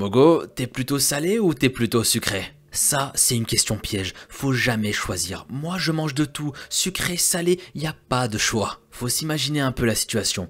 Mogo, t'es plutôt salé ou t'es plutôt sucré? Ça, c'est une question piège. Faut jamais choisir. Moi, je mange de tout. Sucré, salé, y a pas de choix. Faut s'imaginer un peu la situation.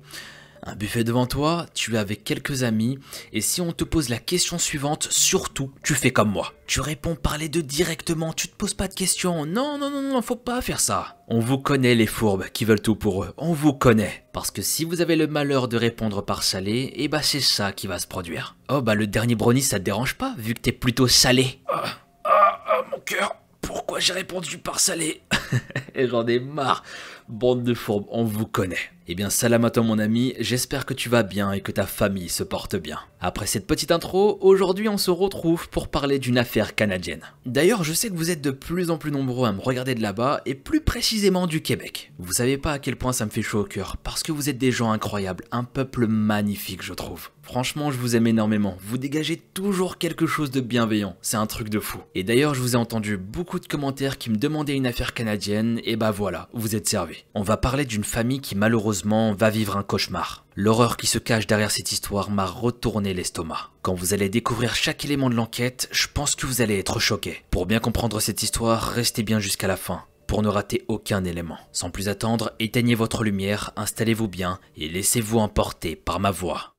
Un buffet devant toi, tu es avec quelques amis, et si on te pose la question suivante, surtout, tu fais comme moi. Tu réponds par les deux directement, tu te poses pas de questions. Non, non, non, non, faut pas faire ça. On vous connaît les fourbes qui veulent tout pour eux, on vous connaît. Parce que si vous avez le malheur de répondre par salé, et eh bah c'est ça qui va se produire. Oh bah le dernier brownie ça te dérange pas, vu que t'es plutôt salé. Ah, ah, ah mon cœur, pourquoi j'ai répondu par salé? J'en ai marre. Bande de fourbes, on vous connaît. Eh bien salam à toi mon ami, j'espère que tu vas bien et que ta famille se porte bien. Après cette petite intro, aujourd'hui on se retrouve pour parler d'une affaire canadienne. D'ailleurs je sais que vous êtes de plus en plus nombreux à me regarder de là-bas et plus précisément du Québec. Vous savez pas à quel point ça me fait chaud au cœur, parce que vous êtes des gens incroyables, un peuple magnifique je trouve. Franchement, je vous aime énormément. Vous dégagez toujours quelque chose de bienveillant. C'est un truc de fou. Et d'ailleurs, je vous ai entendu beaucoup de commentaires qui me demandaient une affaire canadienne. Et bah voilà, vous êtes servis. On va parler d'une famille qui malheureusement va vivre un cauchemar. L'horreur qui se cache derrière cette histoire m'a retourné l'estomac. Quand vous allez découvrir chaque élément de l'enquête, je pense que vous allez être choqué. Pour bien comprendre cette histoire, restez bien jusqu'à la fin pour ne rater aucun élément. Sans plus attendre, éteignez votre lumière, installez-vous bien et laissez-vous emporter par ma voix.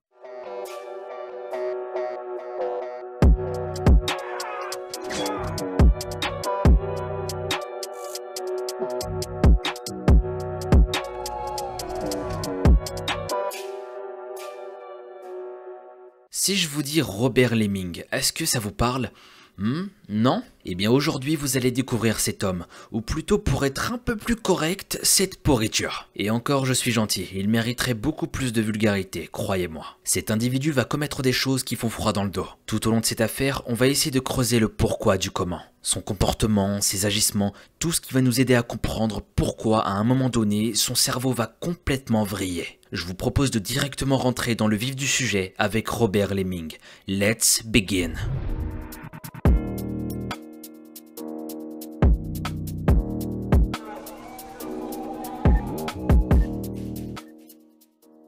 Si je vous dis Robert Lemming, est-ce que ça vous parle? Hmm? Non? Eh bien aujourd'hui vous allez découvrir cet homme, ou plutôt pour être un peu plus correct, cette pourriture. Et encore je suis gentil, il mériterait beaucoup plus de vulgarité, croyez-moi. Cet individu va commettre des choses qui font froid dans le dos. Tout au long de cette affaire, on va essayer de creuser le pourquoi du comment. Son comportement, ses agissements, tout ce qui va nous aider à comprendre pourquoi à un moment donné son cerveau va complètement vriller je vous propose de directement rentrer dans le vif du sujet avec Robert Lemming. Let's begin.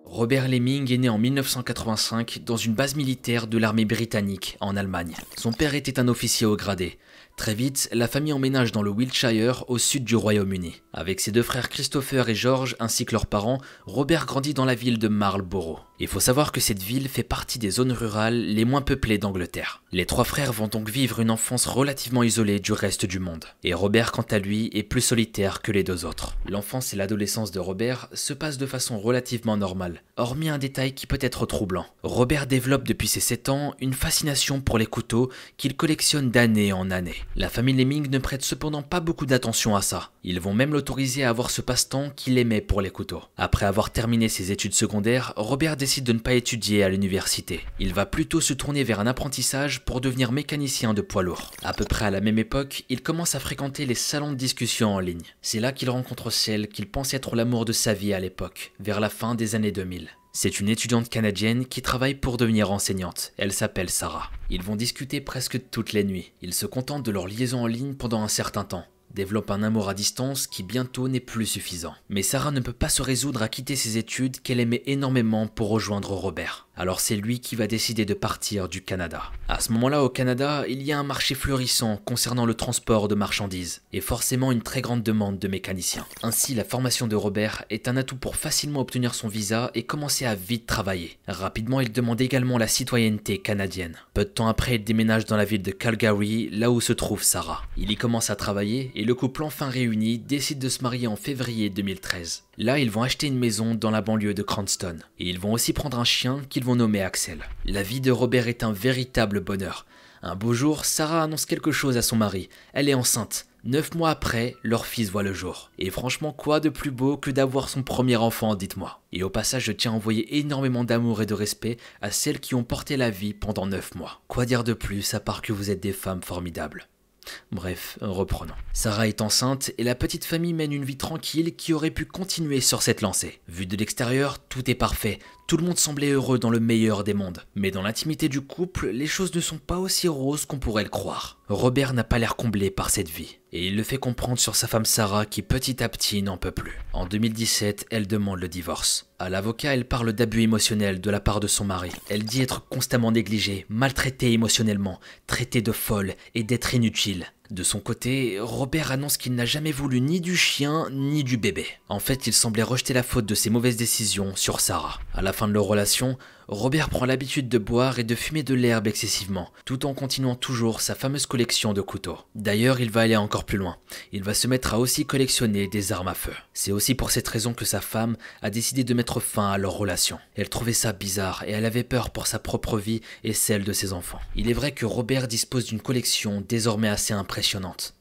Robert Lemming est né en 1985 dans une base militaire de l'armée britannique en Allemagne. Son père était un officier au gradé. Très vite, la famille emménage dans le Wiltshire, au sud du Royaume-Uni. Avec ses deux frères Christopher et George, ainsi que leurs parents, Robert grandit dans la ville de Marlborough. Il faut savoir que cette ville fait partie des zones rurales les moins peuplées d'Angleterre. Les trois frères vont donc vivre une enfance relativement isolée du reste du monde. Et Robert, quant à lui, est plus solitaire que les deux autres. L'enfance et l'adolescence de Robert se passent de façon relativement normale, hormis un détail qui peut être troublant. Robert développe depuis ses 7 ans une fascination pour les couteaux qu'il collectionne d'année en année. La famille Lemming ne prête cependant pas beaucoup d'attention à ça. Ils vont même l'autoriser à avoir ce passe-temps qu'il aimait pour les couteaux. Après avoir terminé ses études secondaires, Robert décide de ne pas étudier à l'université. Il va plutôt se tourner vers un apprentissage pour devenir mécanicien de poids lourd. À peu près à la même époque, il commence à fréquenter les salons de discussion en ligne. C'est là qu'il rencontre celle qu'il pense être l'amour de sa vie à l'époque, vers la fin des années 2000. C'est une étudiante canadienne qui travaille pour devenir enseignante. Elle s'appelle Sarah. Ils vont discuter presque toutes les nuits. Ils se contentent de leur liaison en ligne pendant un certain temps développe un amour à distance qui bientôt n'est plus suffisant. Mais Sarah ne peut pas se résoudre à quitter ses études qu'elle aimait énormément pour rejoindre Robert alors c'est lui qui va décider de partir du Canada. À ce moment-là, au Canada, il y a un marché florissant concernant le transport de marchandises, et forcément une très grande demande de mécaniciens. Ainsi, la formation de Robert est un atout pour facilement obtenir son visa et commencer à vite travailler. Rapidement, il demande également la citoyenneté canadienne. Peu de temps après, il déménage dans la ville de Calgary, là où se trouve Sarah. Il y commence à travailler, et le couple enfin réuni décide de se marier en février 2013. Là, ils vont acheter une maison dans la banlieue de Cranston. Et ils vont aussi prendre un chien qu'ils vont nommer Axel. La vie de Robert est un véritable bonheur. Un beau jour, Sarah annonce quelque chose à son mari. Elle est enceinte. Neuf mois après, leur fils voit le jour. Et franchement, quoi de plus beau que d'avoir son premier enfant, dites-moi. Et au passage, je tiens à envoyer énormément d'amour et de respect à celles qui ont porté la vie pendant neuf mois. Quoi dire de plus à part que vous êtes des femmes formidables Bref, reprenons. Sarah est enceinte et la petite famille mène une vie tranquille qui aurait pu continuer sur cette lancée. Vu de l'extérieur, tout est parfait, Tout le monde semblait heureux dans le meilleur des mondes. Mais dans l'intimité du couple, les choses ne sont pas aussi roses qu'on pourrait le croire. Robert n'a pas l'air comblé par cette vie. Et il le fait comprendre sur sa femme Sarah qui petit à petit n'en peut plus. En 2017, elle demande le divorce. À l'avocat, elle parle d'abus émotionnels de la part de son mari. Elle dit être constamment négligée, maltraitée émotionnellement, traitée de folle et d'être inutile. De son côté, Robert annonce qu'il n'a jamais voulu ni du chien ni du bébé. En fait, il semblait rejeter la faute de ses mauvaises décisions sur Sarah. À la fin de leur relation, Robert prend l'habitude de boire et de fumer de l'herbe excessivement, tout en continuant toujours sa fameuse collection de couteaux. D'ailleurs, il va aller encore plus loin. Il va se mettre à aussi collectionner des armes à feu. C'est aussi pour cette raison que sa femme a décidé de mettre fin à leur relation. Elle trouvait ça bizarre et elle avait peur pour sa propre vie et celle de ses enfants. Il est vrai que Robert dispose d'une collection désormais assez impressionnante.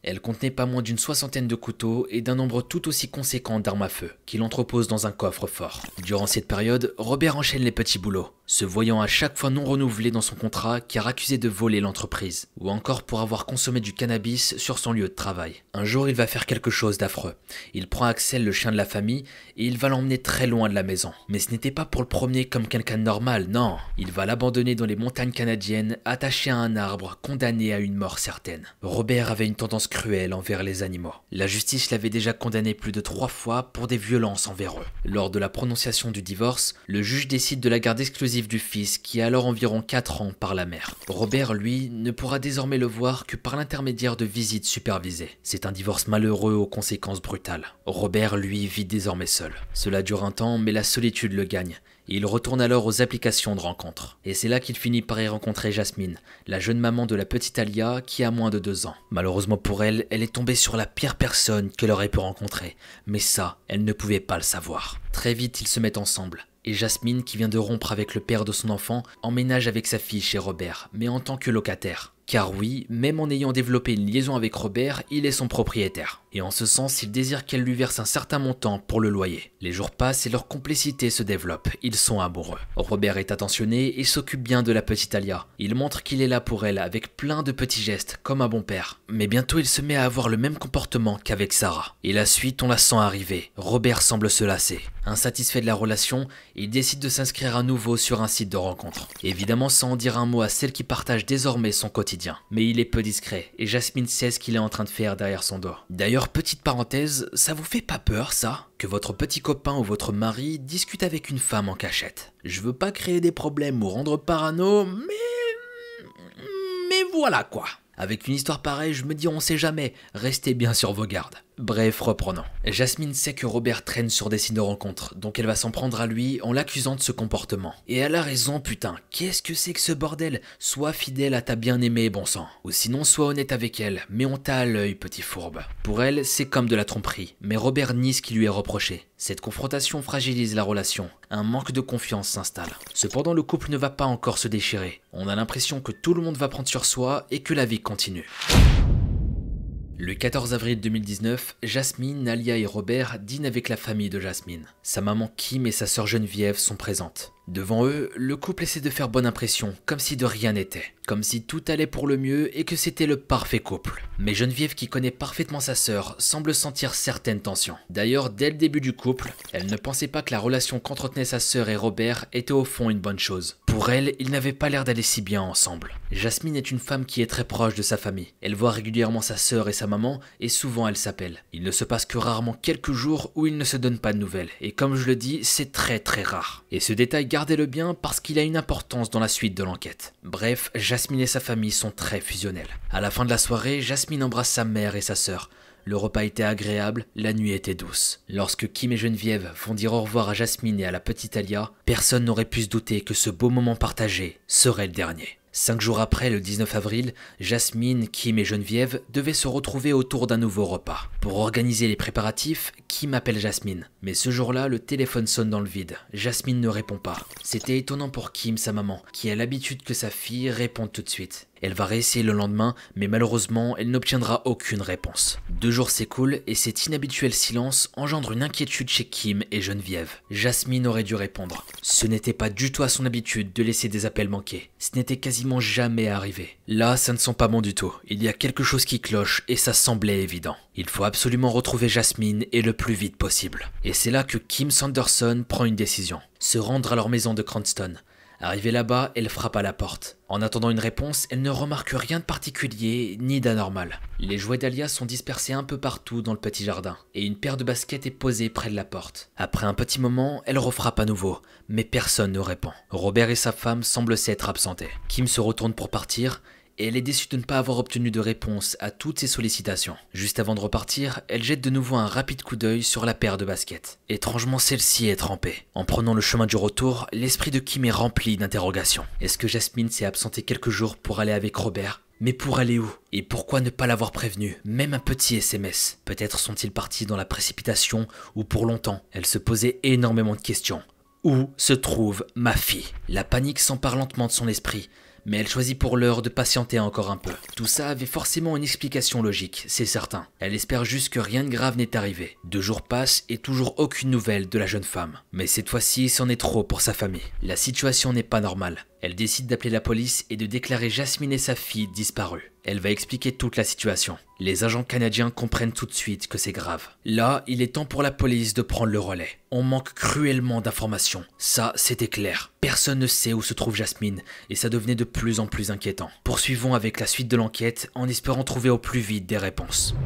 Elle contenait pas moins d'une soixantaine de couteaux et d'un nombre tout aussi conséquent d'armes à feu, qu'il entrepose dans un coffre fort. Durant cette période, Robert enchaîne les petits boulots se voyant à chaque fois non renouvelé dans son contrat car accusé de voler l'entreprise, ou encore pour avoir consommé du cannabis sur son lieu de travail. Un jour il va faire quelque chose d'affreux. Il prend Axel le chien de la famille et il va l'emmener très loin de la maison. Mais ce n'était pas pour le promener comme quelqu'un de normal, non. Il va l'abandonner dans les montagnes canadiennes, attaché à un arbre, condamné à une mort certaine. Robert avait une tendance cruelle envers les animaux. La justice l'avait déjà condamné plus de trois fois pour des violences envers eux. Lors de la prononciation du divorce, le juge décide de la garde exclusive du fils qui a alors environ 4 ans par la mère. Robert, lui, ne pourra désormais le voir que par l'intermédiaire de visites supervisées. C'est un divorce malheureux aux conséquences brutales. Robert, lui, vit désormais seul. Cela dure un temps, mais la solitude le gagne. Il retourne alors aux applications de rencontres. Et c'est là qu'il finit par y rencontrer Jasmine, la jeune maman de la petite Alia qui a moins de deux ans. Malheureusement pour elle, elle est tombée sur la pire personne qu'elle aurait pu rencontrer. Mais ça, elle ne pouvait pas le savoir. Très vite, ils se mettent ensemble et Jasmine, qui vient de rompre avec le père de son enfant, emménage avec sa fille chez Robert, mais en tant que locataire. Car oui, même en ayant développé une liaison avec Robert, il est son propriétaire. Et en ce sens, il désire qu'elle lui verse un certain montant pour le loyer. Les jours passent et leur complicité se développe, ils sont amoureux. Robert est attentionné et s'occupe bien de la petite Alia. Il montre qu'il est là pour elle avec plein de petits gestes, comme un bon père. Mais bientôt il se met à avoir le même comportement qu'avec Sarah. Et la suite, on la sent arriver. Robert semble se lasser. Insatisfait de la relation, il décide de s'inscrire à nouveau sur un site de rencontre. Évidemment sans en dire un mot à celle qui partage désormais son quotidien. Mais il est peu discret, et Jasmine sait ce qu'il est en train de faire derrière son dos. D'ailleurs, petite parenthèse, ça vous fait pas peur ça? Que votre petit copain ou votre mari discute avec une femme en cachette? Je veux pas créer des problèmes ou rendre parano, mais... Mais voilà quoi avec une histoire pareille, je me dis on sait jamais, restez bien sur vos gardes. Bref, reprenons. Jasmine sait que Robert traîne sur des signes de rencontre, donc elle va s'en prendre à lui en l'accusant de ce comportement. Et elle a raison, putain, qu'est-ce que c'est que ce bordel? Sois fidèle à ta bien-aimée, bon sang. Ou sinon, sois honnête avec elle, mais on t'a à l'œil, petit fourbe. Pour elle, c'est comme de la tromperie, mais Robert nie ce qui lui est reproché. Cette confrontation fragilise la relation, un manque de confiance s'installe. Cependant, le couple ne va pas encore se déchirer. On a l'impression que tout le monde va prendre sur soi et que la vie continue. Le 14 avril 2019, Jasmine, Nalia et Robert dînent avec la famille de Jasmine. Sa maman Kim et sa sœur Geneviève sont présentes. Devant eux, le couple essaie de faire bonne impression, comme si de rien n'était, comme si tout allait pour le mieux et que c'était le parfait couple. Mais Geneviève, qui connaît parfaitement sa sœur, semble sentir certaines tensions. D'ailleurs, dès le début du couple, elle ne pensait pas que la relation qu'entretenaient sa sœur et Robert était au fond une bonne chose. Pour elle, ils n'avaient pas l'air d'aller si bien ensemble. Jasmine est une femme qui est très proche de sa famille. Elle voit régulièrement sa sœur et sa maman, et souvent elle s'appelle. Il ne se passe que rarement quelques jours où ils ne se donnent pas de nouvelles, et comme je le dis, c'est très très rare. Et ce détail gardez-le bien parce qu'il a une importance dans la suite de l'enquête. Bref, Jasmine et sa famille sont très fusionnels. À la fin de la soirée, Jasmine embrasse sa mère et sa sœur. Le repas était agréable, la nuit était douce. Lorsque Kim et Geneviève vont dire au revoir à Jasmine et à la petite Alia, personne n'aurait pu se douter que ce beau moment partagé serait le dernier. Cinq jours après, le 19 avril, Jasmine, Kim et Geneviève devaient se retrouver autour d'un nouveau repas. Pour organiser les préparatifs, Kim appelle Jasmine. Mais ce jour-là, le téléphone sonne dans le vide. Jasmine ne répond pas. C'était étonnant pour Kim, sa maman, qui a l'habitude que sa fille réponde tout de suite. Elle va réessayer le lendemain, mais malheureusement, elle n'obtiendra aucune réponse. Deux jours s'écoulent et cet inhabituel silence engendre une inquiétude chez Kim et Geneviève. Jasmine aurait dû répondre. Ce n'était pas du tout à son habitude de laisser des appels manqués. Ce n'était quasi quasiment jamais arriver. Là, ça ne sent pas bon du tout. Il y a quelque chose qui cloche et ça semblait évident. Il faut absolument retrouver Jasmine et le plus vite possible. Et c'est là que Kim Sanderson prend une décision. Se rendre à leur maison de Cranston. Arrivée là-bas, elle frappe à la porte. En attendant une réponse, elle ne remarque rien de particulier ni d'anormal. Les jouets d'Alia sont dispersés un peu partout dans le petit jardin, et une paire de baskets est posée près de la porte. Après un petit moment, elle refrappe à nouveau, mais personne ne répond. Robert et sa femme semblent s'être absentés. Kim se retourne pour partir, et elle est déçue de ne pas avoir obtenu de réponse à toutes ses sollicitations. Juste avant de repartir, elle jette de nouveau un rapide coup d'œil sur la paire de baskets. Étrangement, celle-ci est trempée. En prenant le chemin du retour, l'esprit de Kim est rempli d'interrogations. Est-ce que Jasmine s'est absentée quelques jours pour aller avec Robert? Mais pour aller où? Et pourquoi ne pas l'avoir prévenu? Même un petit SMS. Peut-être sont-ils partis dans la précipitation ou pour longtemps. Elle se posait énormément de questions. Où se trouve ma fille? La panique s'empare lentement de son esprit mais elle choisit pour l'heure de patienter encore un peu. Tout ça avait forcément une explication logique, c'est certain. Elle espère juste que rien de grave n'est arrivé. Deux jours passent et toujours aucune nouvelle de la jeune femme. Mais cette fois-ci, c'en est trop pour sa famille. La situation n'est pas normale. Elle décide d'appeler la police et de déclarer Jasmine et sa fille disparues. Elle va expliquer toute la situation. Les agents canadiens comprennent tout de suite que c'est grave. Là, il est temps pour la police de prendre le relais. On manque cruellement d'informations. Ça, c'était clair. Personne ne sait où se trouve Jasmine, et ça devenait de plus en plus inquiétant. Poursuivons avec la suite de l'enquête en espérant trouver au plus vite des réponses.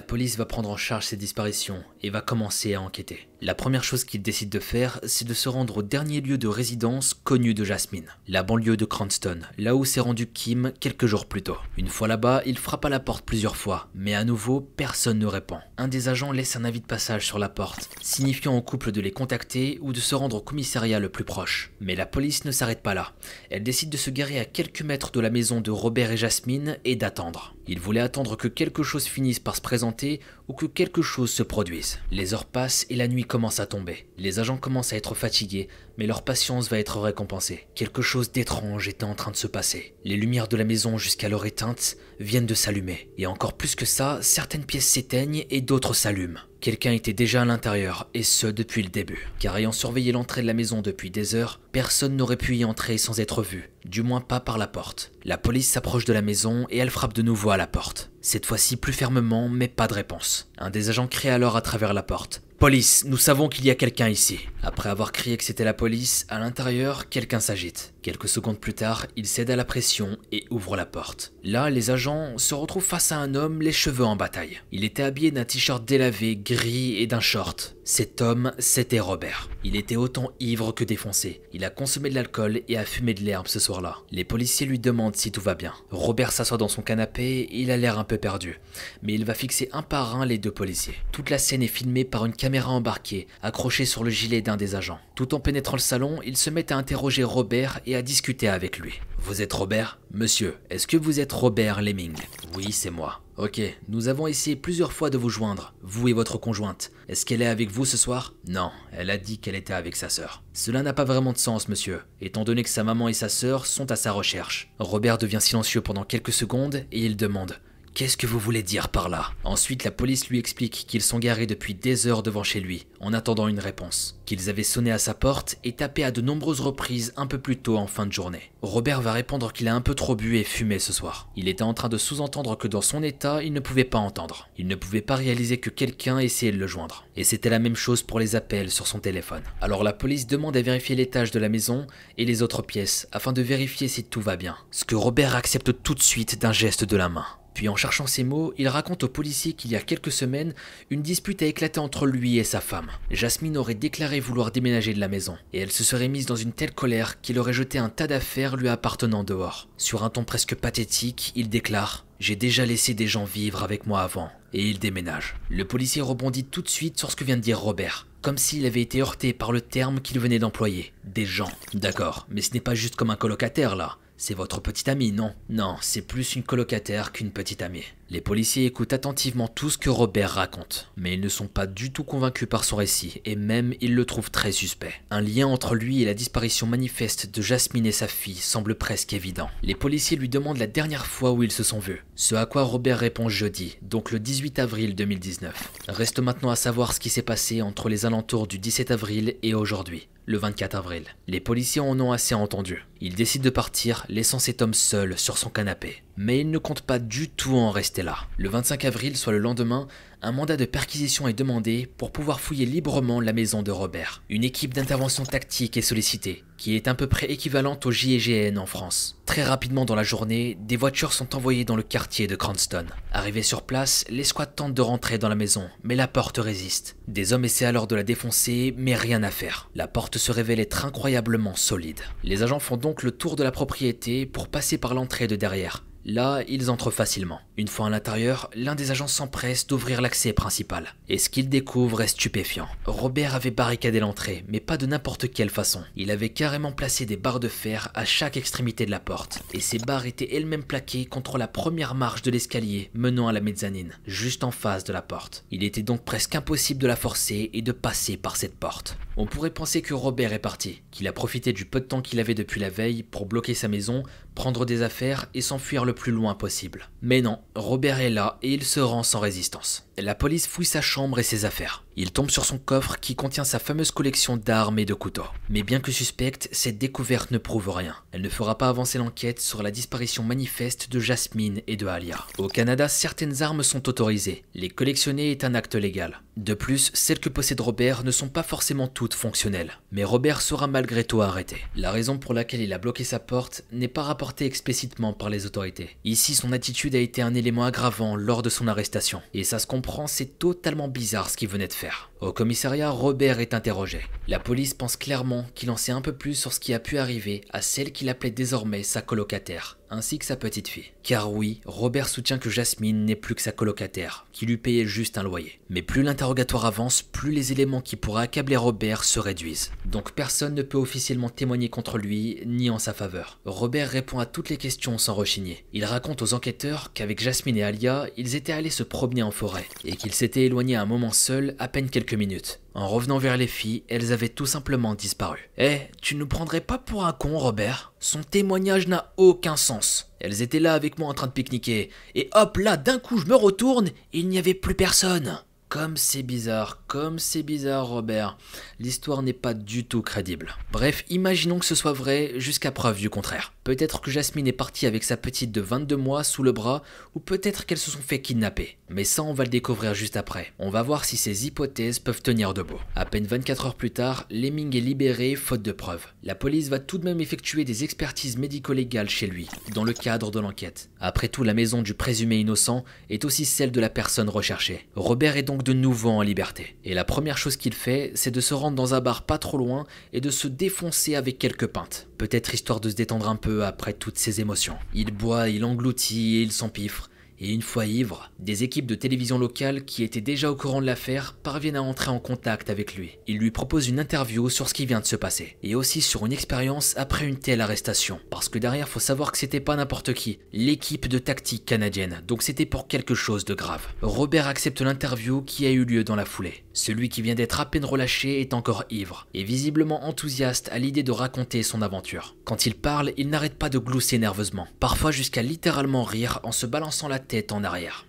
La police va prendre en charge ces disparitions et va commencer à enquêter. La première chose qu'il décide de faire, c'est de se rendre au dernier lieu de résidence connu de Jasmine, la banlieue de Cranston, là où s'est rendu Kim quelques jours plus tôt. Une fois là-bas, il frappe à la porte plusieurs fois, mais à nouveau, personne ne répond. Un des agents laisse un avis de passage sur la porte, signifiant au couple de les contacter ou de se rendre au commissariat le plus proche. Mais la police ne s'arrête pas là. Elle décide de se garer à quelques mètres de la maison de Robert et Jasmine et d'attendre. Il voulait attendre que quelque chose finisse par se présenter ou que quelque chose se produise. Les heures passent et la nuit commence à tomber. Les agents commencent à être fatigués, mais leur patience va être récompensée. Quelque chose d'étrange était en train de se passer. Les lumières de la maison jusqu'alors éteintes viennent de s'allumer. Et encore plus que ça, certaines pièces s'éteignent et d'autres s'allument. Quelqu'un était déjà à l'intérieur, et ce depuis le début. Car ayant surveillé l'entrée de la maison depuis des heures, personne n'aurait pu y entrer sans être vu, du moins pas par la porte. La police s'approche de la maison et elle frappe de nouveau à la porte. Cette fois-ci plus fermement, mais pas de réponse. Un des agents crie alors à travers la porte. Police, nous savons qu'il y a quelqu'un ici. Après avoir crié que c'était la police, à l'intérieur, quelqu'un s'agite. Quelques secondes plus tard, il cède à la pression et ouvre la porte. Là, les agents se retrouvent face à un homme les cheveux en bataille. Il était habillé d'un t-shirt délavé, gris et d'un short. Cet homme, c'était Robert. Il était autant ivre que défoncé. Il a consommé de l'alcool et a fumé de l'herbe ce soir-là. Les policiers lui demandent si tout va bien. Robert s'assoit dans son canapé, il a l'air un peu perdu. Mais il va fixer un par un les deux policiers. Toute la scène est filmée par une caméra embarquée, accrochée sur le gilet d'un des agents. Tout en pénétrant le salon, il se met à interroger Robert et à discuter avec lui. Vous êtes Robert? Monsieur, est-ce que vous êtes Robert Lemming? Oui, c'est moi. Ok, nous avons essayé plusieurs fois de vous joindre, vous et votre conjointe. Est-ce qu'elle est avec vous ce soir? Non, elle a dit qu'elle était avec sa sœur. Cela n'a pas vraiment de sens, monsieur, étant donné que sa maman et sa sœur sont à sa recherche. Robert devient silencieux pendant quelques secondes et il demande Qu'est-ce que vous voulez dire par là? Ensuite, la police lui explique qu'ils sont garés depuis des heures devant chez lui, en attendant une réponse. Qu'ils avaient sonné à sa porte et tapé à de nombreuses reprises un peu plus tôt en fin de journée. Robert va répondre qu'il a un peu trop bu et fumé ce soir. Il était en train de sous-entendre que dans son état, il ne pouvait pas entendre. Il ne pouvait pas réaliser que quelqu'un essayait de le joindre. Et c'était la même chose pour les appels sur son téléphone. Alors la police demande à vérifier l'étage de la maison et les autres pièces, afin de vérifier si tout va bien. Ce que Robert accepte tout de suite d'un geste de la main. Puis en cherchant ces mots, il raconte aux policiers qu'il y a quelques semaines, une dispute a éclaté entre lui et sa femme. Jasmine aurait déclaré vouloir déménager de la maison, et elle se serait mise dans une telle colère qu'il aurait jeté un tas d'affaires lui appartenant dehors. Sur un ton presque pathétique, il déclare j'ai déjà laissé des gens vivre avec moi avant, et il déménage. Le policier rebondit tout de suite sur ce que vient de dire Robert, comme s'il avait été heurté par le terme qu'il venait d'employer. Des gens. D'accord, mais ce n'est pas juste comme un colocataire là. C'est votre petite amie, non? Non, c'est plus une colocataire qu'une petite amie. Les policiers écoutent attentivement tout ce que Robert raconte, mais ils ne sont pas du tout convaincus par son récit, et même ils le trouvent très suspect. Un lien entre lui et la disparition manifeste de Jasmine et sa fille semble presque évident. Les policiers lui demandent la dernière fois où ils se sont vus, ce à quoi Robert répond jeudi, donc le 18 avril 2019. Reste maintenant à savoir ce qui s'est passé entre les alentours du 17 avril et aujourd'hui le 24 avril. Les policiers en ont assez entendu. Ils décident de partir, laissant cet homme seul sur son canapé. Mais ils ne comptent pas du tout en rester là. Le 25 avril, soit le lendemain, un mandat de perquisition est demandé pour pouvoir fouiller librement la maison de Robert. Une équipe d'intervention tactique est sollicitée, qui est à peu près équivalente au JGN en France. Très rapidement dans la journée, des voitures sont envoyées dans le quartier de Cranston. Arrivés sur place, les squads tentent de rentrer dans la maison, mais la porte résiste. Des hommes essaient alors de la défoncer, mais rien à faire. La porte se révèle être incroyablement solide. Les agents font donc le tour de la propriété pour passer par l'entrée de derrière. Là, ils entrent facilement. Une fois à l'intérieur, l'un des agents s'empresse d'ouvrir l'accès principal. Et ce qu'il découvre est stupéfiant. Robert avait barricadé l'entrée, mais pas de n'importe quelle façon. Il avait carrément placé des barres de fer à chaque extrémité de la porte. Et ces barres étaient elles-mêmes plaquées contre la première marche de l'escalier menant à la mezzanine, juste en face de la porte. Il était donc presque impossible de la forcer et de passer par cette porte. On pourrait penser que Robert est parti, qu'il a profité du peu de temps qu'il avait depuis la veille pour bloquer sa maison, prendre des affaires et s'enfuir le plus loin possible. Mais non, Robert est là et il se rend sans résistance. La police fouille sa chambre et ses affaires. Il tombe sur son coffre qui contient sa fameuse collection d'armes et de couteaux. Mais bien que suspecte, cette découverte ne prouve rien. Elle ne fera pas avancer l'enquête sur la disparition manifeste de Jasmine et de Alia. Au Canada, certaines armes sont autorisées. Les collectionner est un acte légal. De plus, celles que possède Robert ne sont pas forcément toutes fonctionnelles. Mais Robert sera malgré tout arrêté. La raison pour laquelle il a bloqué sa porte n'est pas rapportée explicitement par les autorités. Ici, son attitude a été un élément aggravant lors de son arrestation. Et ça se comprend, c'est totalement bizarre ce qu'il venait de faire. Yeah. Au commissariat, Robert est interrogé. La police pense clairement qu'il en sait un peu plus sur ce qui a pu arriver à celle qu'il appelait désormais sa colocataire, ainsi que sa petite fille. Car oui, Robert soutient que Jasmine n'est plus que sa colocataire, qui lui payait juste un loyer. Mais plus l'interrogatoire avance, plus les éléments qui pourraient accabler Robert se réduisent. Donc personne ne peut officiellement témoigner contre lui, ni en sa faveur. Robert répond à toutes les questions sans rechigner. Il raconte aux enquêteurs qu'avec Jasmine et Alia, ils étaient allés se promener en forêt, et qu'ils s'étaient éloignés un moment seul à peine quelques minutes. En revenant vers les filles, elles avaient tout simplement disparu. Eh, tu ne prendrais pas pour un con, Robert? Son témoignage n'a aucun sens. Elles étaient là avec moi en train de pique-niquer, et hop là, d'un coup je me retourne, et il n'y avait plus personne. Comme c'est bizarre, comme c'est bizarre Robert. L'histoire n'est pas du tout crédible. Bref, imaginons que ce soit vrai jusqu'à preuve du contraire. Peut-être que Jasmine est partie avec sa petite de 22 mois sous le bras, ou peut-être qu'elles se sont fait kidnapper. Mais ça, on va le découvrir juste après. On va voir si ces hypothèses peuvent tenir debout. À peine 24 heures plus tard, Lemming est libéré faute de preuves. La police va tout de même effectuer des expertises médico-légales chez lui, dans le cadre de l'enquête. Après tout, la maison du présumé innocent est aussi celle de la personne recherchée. Robert est donc de nouveau en liberté. Et la première chose qu'il fait, c'est de se rendre dans un bar pas trop loin et de se défoncer avec quelques pintes. Peut-être histoire de se détendre un peu après toutes ces émotions. Il boit, il engloutit il s'empiffre. Et une fois ivre, des équipes de télévision locales qui étaient déjà au courant de l'affaire parviennent à entrer en contact avec lui. Ils lui proposent une interview sur ce qui vient de se passer, et aussi sur une expérience après une telle arrestation. Parce que derrière, faut savoir que c'était pas n'importe qui, l'équipe de tactique canadienne, donc c'était pour quelque chose de grave. Robert accepte l'interview qui a eu lieu dans la foulée. Celui qui vient d'être à peine relâché est encore ivre, et visiblement enthousiaste à l'idée de raconter son aventure. Quand il parle, il n'arrête pas de glousser nerveusement, parfois jusqu'à littéralement rire en se balançant la tête en arrière.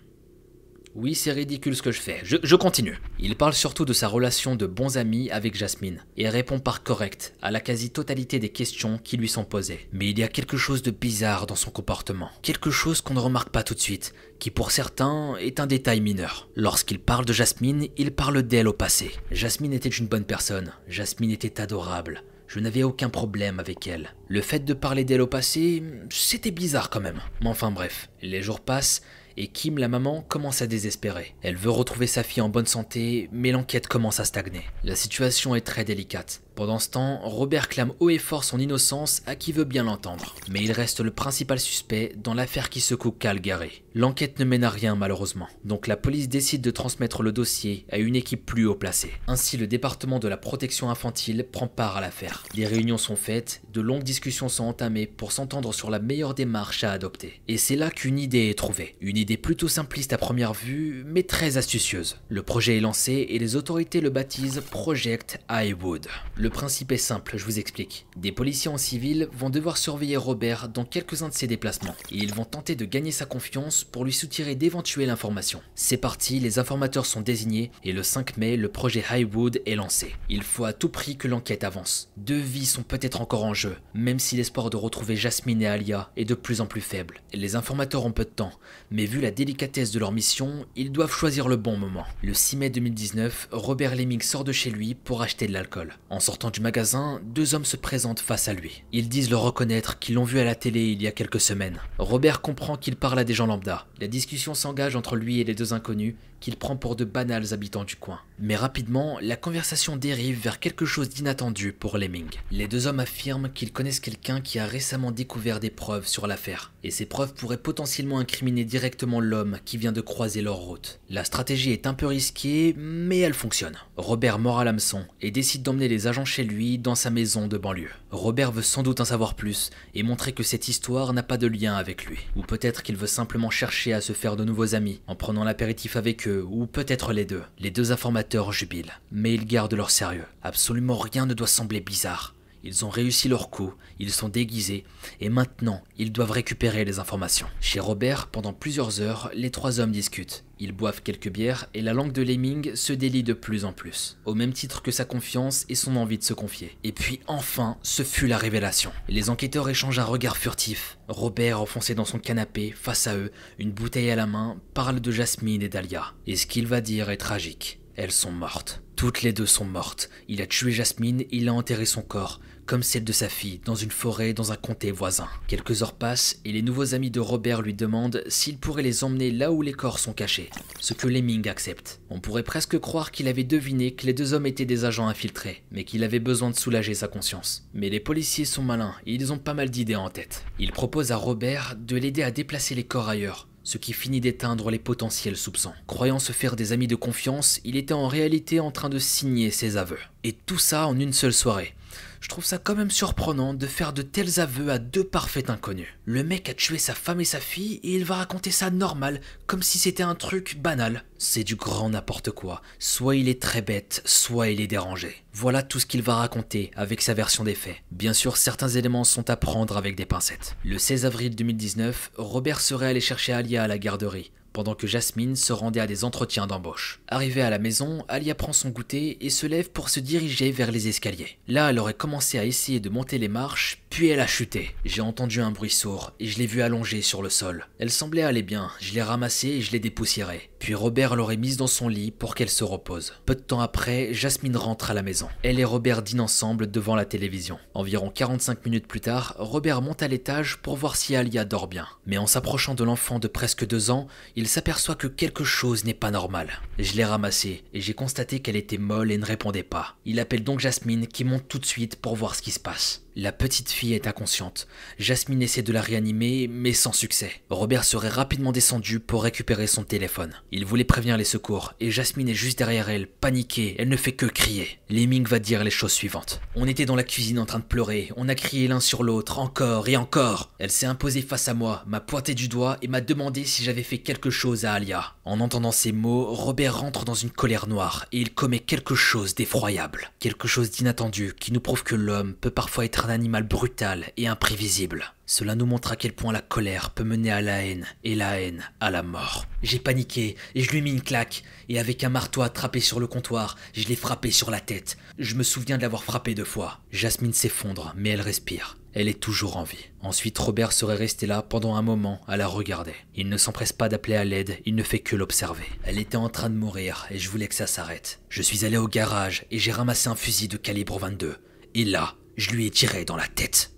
Oui, c'est ridicule ce que je fais. Je, continue. Il parle surtout de sa relation de bons amis avec Jasmine et répond par correct à la quasi-totalité des questions qui lui sont posées. Mais il y a quelque chose de bizarre dans son comportement. Quelque chose qu'on ne remarque pas tout de suite, qui pour certains est un détail mineur. Lorsqu'il parle de Jasmine, il parle d'elle au passé. Jasmine était une bonne personne. Jasmine était adorable. Je n'avais aucun problème avec elle. Le fait de parler d'elle au passé, c'était bizarre quand même. Mais enfin bref, les jours passent et Kim, la maman, commence à désespérer. Elle veut retrouver sa fille en bonne santé, mais l'enquête commence à stagner. La situation est très délicate. Pendant ce temps, Robert clame haut et fort son innocence à qui veut bien l'entendre. Mais il reste le principal suspect dans l'affaire qui secoue Calgary. L'enquête ne mène à rien malheureusement, donc la police décide de transmettre le dossier à une équipe plus haut placée. Ainsi, le département de la protection infantile prend part à l'affaire. Des réunions sont faites, de longues discussions sont entamées pour s'entendre sur la meilleure démarche à adopter. Et c'est là qu'une idée est trouvée. Une idée plutôt simpliste à première vue, mais très astucieuse. Le projet est lancé et les autorités le baptisent Project Highwood. Principe est simple, je vous explique. Des policiers en civil vont devoir surveiller Robert dans quelques-uns de ses déplacements, et ils vont tenter de gagner sa confiance pour lui soutirer d'éventuelles informations. C'est parti, les informateurs sont désignés et le 5 mai, le projet Highwood est lancé. Il faut à tout prix que l'enquête avance. Deux vies sont peut-être encore en jeu, même si l'espoir de retrouver Jasmine et Alia est de plus en plus faible. Les informateurs ont peu de temps, mais vu la délicatesse de leur mission, ils doivent choisir le bon moment. Le 6 mai 2019, Robert Lemming sort de chez lui pour acheter de l'alcool. Sortant du magasin, deux hommes se présentent face à lui. Ils disent le reconnaître, qu'ils l'ont vu à la télé il y a quelques semaines. Robert comprend qu'il parle à des gens lambda la discussion s'engage entre lui et les deux inconnus, qu'il prend pour de banals habitants du coin. Mais rapidement, la conversation dérive vers quelque chose d'inattendu pour Lemming. Les deux hommes affirment qu'ils connaissent quelqu'un qui a récemment découvert des preuves sur l'affaire, et ces preuves pourraient potentiellement incriminer directement l'homme qui vient de croiser leur route. La stratégie est un peu risquée, mais elle fonctionne. Robert mord à l'hameçon et décide d'emmener les agents chez lui dans sa maison de banlieue. Robert veut sans doute en savoir plus et montrer que cette histoire n'a pas de lien avec lui. Ou peut-être qu'il veut simplement chercher à se faire de nouveaux amis en prenant l'apéritif avec eux ou peut-être les deux. Les deux informateurs jubilent, mais ils gardent leur sérieux. Absolument rien ne doit sembler bizarre. Ils ont réussi leur coup, ils sont déguisés, et maintenant ils doivent récupérer les informations. Chez Robert, pendant plusieurs heures, les trois hommes discutent. Ils boivent quelques bières et la langue de Lemming se délie de plus en plus, au même titre que sa confiance et son envie de se confier. Et puis enfin, ce fut la révélation. Les enquêteurs échangent un regard furtif. Robert, enfoncé dans son canapé, face à eux, une bouteille à la main, parle de Jasmine et Dahlia. Et ce qu'il va dire est tragique. Elles sont mortes. Toutes les deux sont mortes. Il a tué Jasmine, il a enterré son corps, comme celle de sa fille, dans une forêt dans un comté voisin. Quelques heures passent et les nouveaux amis de Robert lui demandent s'il pourrait les emmener là où les corps sont cachés, ce que Lemming accepte. On pourrait presque croire qu'il avait deviné que les deux hommes étaient des agents infiltrés, mais qu'il avait besoin de soulager sa conscience. Mais les policiers sont malins et ils ont pas mal d'idées en tête. Il propose à Robert de l'aider à déplacer les corps ailleurs, ce qui finit d'éteindre les potentiels soupçons. Croyant se faire des amis de confiance, il était en réalité en train de signer ses aveux. Et tout ça en une seule soirée je trouve ça quand même surprenant de faire de tels aveux à deux parfaits inconnus. Le mec a tué sa femme et sa fille et il va raconter ça normal, comme si c'était un truc banal. C'est du grand n'importe quoi. Soit il est très bête, soit il est dérangé. Voilà tout ce qu'il va raconter avec sa version des faits. Bien sûr, certains éléments sont à prendre avec des pincettes. Le 16 avril 2019, Robert serait allé chercher Alia à la garderie pendant que Jasmine se rendait à des entretiens d'embauche. Arrivée à la maison, Alia prend son goûter et se lève pour se diriger vers les escaliers. Là, elle aurait commencé à essayer de monter les marches, puis elle a chuté. J'ai entendu un bruit sourd et je l'ai vue allongée sur le sol. Elle semblait aller bien, je l'ai ramassée et je l'ai dépoussiérée. Puis Robert l'aurait mise dans son lit pour qu'elle se repose. Peu de temps après, Jasmine rentre à la maison. Elle et Robert dînent ensemble devant la télévision. Environ 45 minutes plus tard, Robert monte à l'étage pour voir si Alia dort bien. Mais en s'approchant de l'enfant de presque deux ans, il s'aperçoit que quelque chose n'est pas normal. Je l'ai ramassée et j'ai constaté qu'elle était molle et ne répondait pas. Il appelle donc Jasmine qui monte tout de suite pour voir ce qui se passe. La petite fille est inconsciente. Jasmine essaie de la réanimer, mais sans succès. Robert serait rapidement descendu pour récupérer son téléphone. Il voulait prévenir les secours, et Jasmine est juste derrière elle, paniquée, elle ne fait que crier. Lemming va dire les choses suivantes. On était dans la cuisine en train de pleurer, on a crié l'un sur l'autre, encore et encore. Elle s'est imposée face à moi, m'a pointé du doigt et m'a demandé si j'avais fait quelque chose à Alia. En entendant ces mots, Robert rentre dans une colère noire, et il commet quelque chose d'effroyable. Quelque chose d'inattendu qui nous prouve que l'homme peut parfois être un animal brutal et imprévisible. Cela nous montre à quel point la colère peut mener à la haine, et la haine à la mort. J'ai paniqué, et je lui ai mis une claque, et avec un marteau attrapé sur le comptoir, je l'ai frappé sur la tête. Je me souviens de l'avoir frappé deux fois. Jasmine s'effondre, mais elle respire. Elle est toujours en vie. Ensuite, Robert serait resté là pendant un moment à la regarder. Il ne s'empresse pas d'appeler à l'aide, il ne fait que l'observer. Elle était en train de mourir et je voulais que ça s'arrête. Je suis allé au garage et j'ai ramassé un fusil de calibre 22. Et là, je lui ai tiré dans la tête.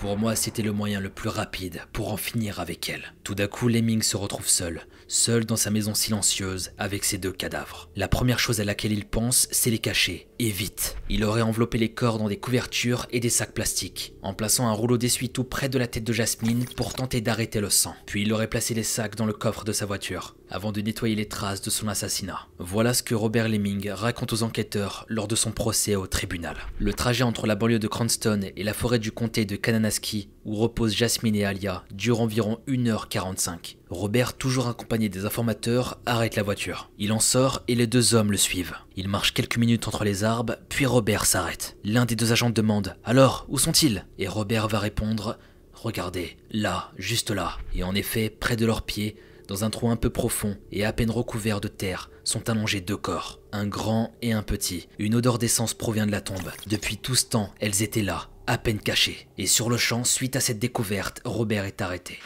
Pour moi, c'était le moyen le plus rapide pour en finir avec elle. Tout d'un coup, Lemming se retrouve seul, seul dans sa maison silencieuse avec ses deux cadavres. La première chose à laquelle il pense, c'est les cacher, et vite. Il aurait enveloppé les corps dans des couvertures et des sacs plastiques, en plaçant un rouleau d'essuie-tout près de la tête de Jasmine pour tenter d'arrêter le sang. Puis il aurait placé les sacs dans le coffre de sa voiture, avant de nettoyer les traces de son assassinat. Voilà ce que Robert Lemming raconte aux enquêteurs lors de son procès au tribunal. Le trajet entre la banlieue de Cranston et la forêt du comté de Kananaski, où reposent Jasmine et Alia, dure environ 1h45. Robert, toujours accompagné des informateurs, arrête la voiture. Il en sort et les deux hommes le suivent. Il marche quelques minutes entre les arbres, puis Robert s'arrête. L'un des deux agents demande Alors, où sont-ils? Et Robert va répondre Regardez, là, juste là. Et en effet, près de leurs pieds, dans un trou un peu profond et à peine recouvert de terre, sont allongés deux corps, un grand et un petit. Une odeur d'essence provient de la tombe. Depuis tout ce temps, elles étaient là, à peine cachées. Et sur le champ, suite à cette découverte, Robert est arrêté.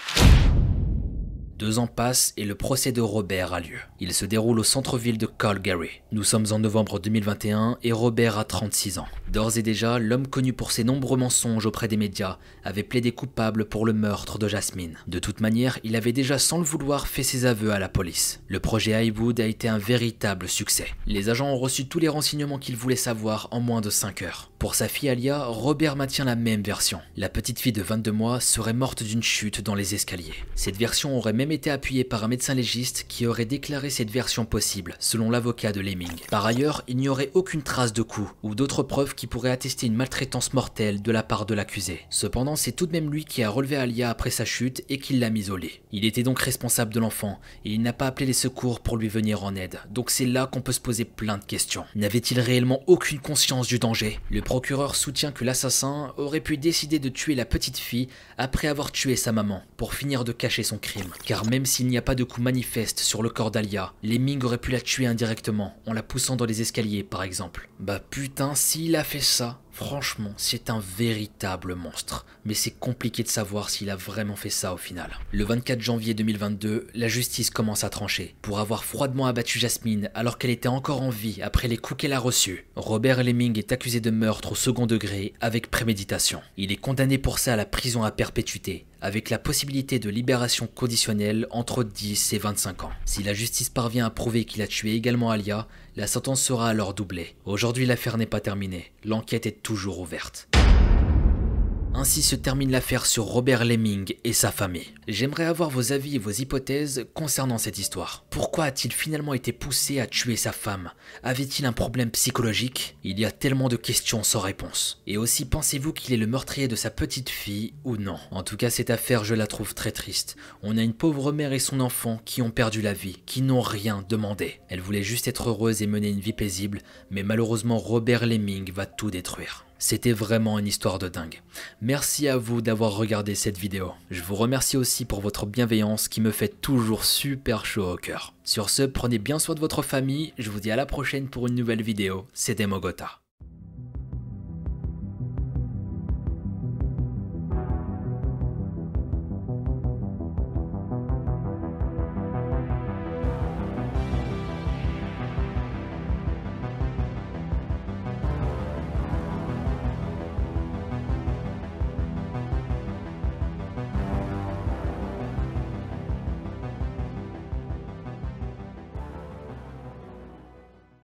Deux ans passent et le procès de Robert a lieu. Il se déroule au centre-ville de Calgary. Nous sommes en novembre 2021 et Robert a 36 ans. D'ores et déjà, l'homme connu pour ses nombreux mensonges auprès des médias avait plaidé coupable pour le meurtre de Jasmine. De toute manière, il avait déjà sans le vouloir fait ses aveux à la police. Le projet Highwood a été un véritable succès. Les agents ont reçu tous les renseignements qu'ils voulaient savoir en moins de 5 heures. Pour sa fille Alia, Robert maintient la même version. La petite fille de 22 mois serait morte d'une chute dans les escaliers. Cette version aurait même été appuyée par un médecin légiste qui aurait déclaré cette version possible, selon l'avocat de Lemming. Par ailleurs, il n'y aurait aucune trace de coup ou d'autres preuves qui pourraient attester une maltraitance mortelle de la part de l'accusé. Cependant, c'est tout de même lui qui a relevé Alia après sa chute et qui l'a mise au lit. Il était donc responsable de l'enfant et il n'a pas appelé les secours pour lui venir en aide. Donc c'est là qu'on peut se poser plein de questions. N'avait-il réellement aucune conscience du danger? Procureur soutient que l'assassin aurait pu décider de tuer la petite fille après avoir tué sa maman, pour finir de cacher son crime. Car même s'il n'y a pas de coup manifeste sur le corps d'Alia, Lemming aurait pu la tuer indirectement, en la poussant dans les escaliers par exemple. Bah putain, s'il a fait ça, Franchement, c'est un véritable monstre, mais c'est compliqué de savoir s'il a vraiment fait ça au final. Le 24 janvier 2022, la justice commence à trancher. Pour avoir froidement abattu Jasmine alors qu'elle était encore en vie après les coups qu'elle a reçus, Robert Lemming est accusé de meurtre au second degré avec préméditation. Il est condamné pour ça à la prison à perpétuité, avec la possibilité de libération conditionnelle entre 10 et 25 ans. Si la justice parvient à prouver qu'il a tué également Alia, la sentence sera alors doublée. Aujourd'hui, l'affaire n'est pas terminée. L'enquête est toujours ouverte. Ainsi se termine l'affaire sur Robert Lemming et sa famille. J'aimerais avoir vos avis et vos hypothèses concernant cette histoire. Pourquoi a-t-il finalement été poussé à tuer sa femme? Avait-il un problème psychologique? Il y a tellement de questions sans réponse. Et aussi, pensez-vous qu'il est le meurtrier de sa petite fille ou non? En tout cas, cette affaire, je la trouve très triste. On a une pauvre mère et son enfant qui ont perdu la vie, qui n'ont rien demandé. Elle voulait juste être heureuse et mener une vie paisible, mais malheureusement, Robert Lemming va tout détruire. C'était vraiment une histoire de dingue. Merci à vous d'avoir regardé cette vidéo. Je vous remercie aussi pour votre bienveillance qui me fait toujours super chaud au cœur. Sur ce, prenez bien soin de votre famille, je vous dis à la prochaine pour une nouvelle vidéo, c'était Mogota.